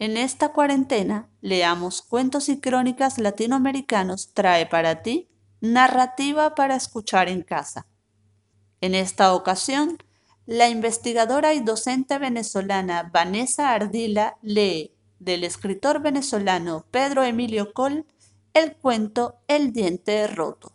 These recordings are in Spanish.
En esta cuarentena, leamos cuentos y crónicas latinoamericanos trae para ti narrativa para escuchar en casa. En esta ocasión, la investigadora y docente venezolana Vanessa Ardila lee del escritor venezolano Pedro Emilio Col el cuento El diente roto.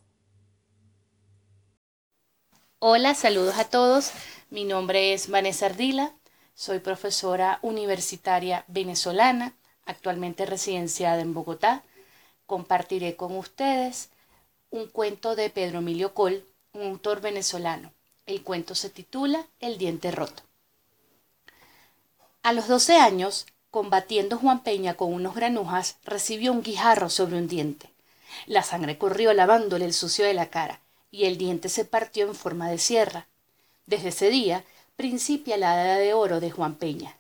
Hola, saludos a todos. Mi nombre es Vanessa Ardila, soy profesora universitaria venezolana, actualmente residenciada en Bogotá. Compartiré con ustedes un cuento de Pedro Emilio Col, un autor venezolano. El cuento se titula El diente roto. A los 12 años, combatiendo Juan Peña con unos granujas, recibió un guijarro sobre un diente. La sangre corrió lavándole el sucio de la cara, y el diente se partió en forma de sierra. Desde ese día principia la edad de oro de Juan Peña.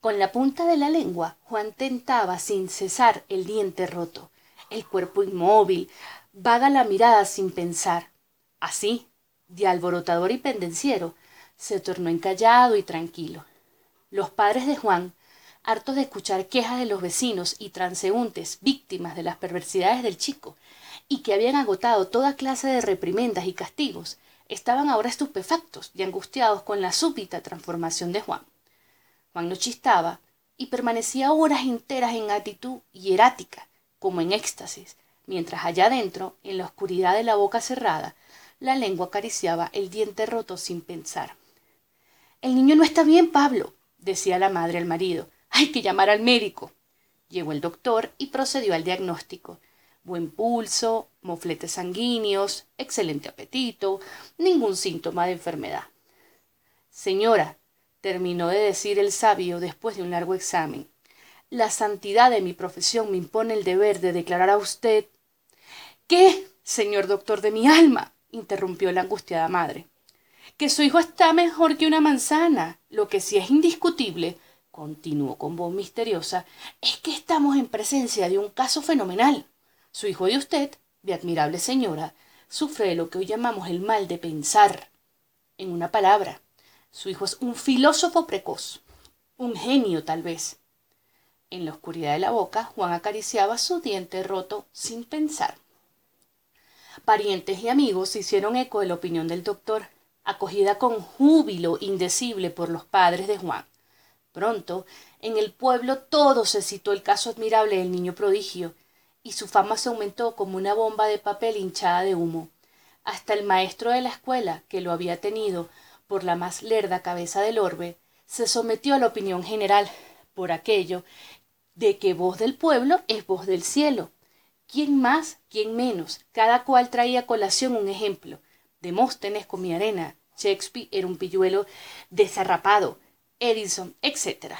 Con la punta de la lengua, Juan tentaba sin cesar el diente roto, el cuerpo inmóvil, vaga la mirada sin pensar. Así, de alborotador y pendenciero, se tornó encallado y tranquilo. Los padres de Juan hartos de escuchar quejas de los vecinos y transeúntes víctimas de las perversidades del chico, y que habían agotado toda clase de reprimendas y castigos, estaban ahora estupefactos y angustiados con la súbita transformación de Juan. Juan no chistaba y permanecía horas enteras en actitud hierática, como en éxtasis, mientras allá adentro, en la oscuridad de la boca cerrada, la lengua acariciaba el diente roto sin pensar. El niño no está bien, Pablo, decía la madre al marido. Hay que llamar al médico. Llegó el doctor y procedió al diagnóstico. Buen pulso, mofletes sanguíneos, excelente apetito, ningún síntoma de enfermedad. Señora, terminó de decir el sabio después de un largo examen, la santidad de mi profesión me impone el deber de declarar a usted. ¿Qué, señor doctor de mi alma? interrumpió la angustiada madre. Que su hijo está mejor que una manzana. Lo que sí es indiscutible continuó con voz misteriosa, es que estamos en presencia de un caso fenomenal. Su hijo de usted, de admirable señora, sufre de lo que hoy llamamos el mal de pensar. En una palabra, su hijo es un filósofo precoz, un genio tal vez. En la oscuridad de la boca, Juan acariciaba su diente roto sin pensar. Parientes y amigos hicieron eco de la opinión del doctor, acogida con júbilo indecible por los padres de Juan. Pronto, en el pueblo todo se citó el caso admirable del niño prodigio, y su fama se aumentó como una bomba de papel hinchada de humo. Hasta el maestro de la escuela, que lo había tenido por la más lerda cabeza del orbe, se sometió a la opinión general, por aquello de que voz del pueblo es voz del cielo. ¿Quién más, quién menos? Cada cual traía a colación un ejemplo. Demóstenes comía arena, Shakespeare era un pilluelo desarrapado, Edison, etc.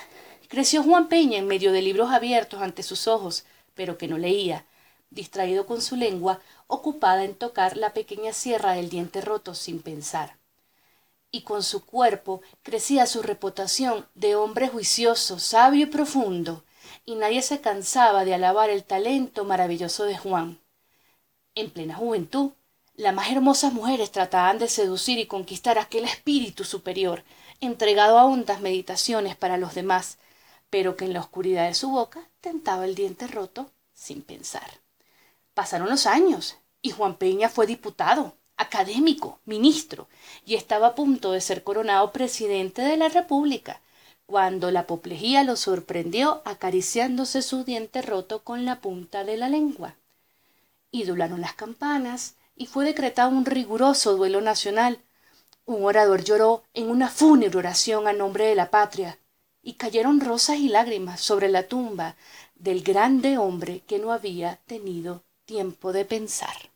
Creció Juan Peña en medio de libros abiertos ante sus ojos, pero que no leía, distraído con su lengua, ocupada en tocar la pequeña sierra del diente roto sin pensar. Y con su cuerpo crecía su reputación de hombre juicioso, sabio y profundo, y nadie se cansaba de alabar el talento maravilloso de Juan. En plena juventud, las más hermosas mujeres trataban de seducir y conquistar aquel espíritu superior, entregado a hondas meditaciones para los demás, pero que en la oscuridad de su boca tentaba el diente roto sin pensar. Pasaron los años y Juan Peña fue diputado, académico, ministro, y estaba a punto de ser coronado presidente de la República, cuando la apoplejía lo sorprendió acariciándose su diente roto con la punta de la lengua. Idularon las campanas y fue decretado un riguroso duelo nacional, un orador lloró en una fúnebre oración a nombre de la patria, y cayeron rosas y lágrimas sobre la tumba del grande hombre que no había tenido tiempo de pensar.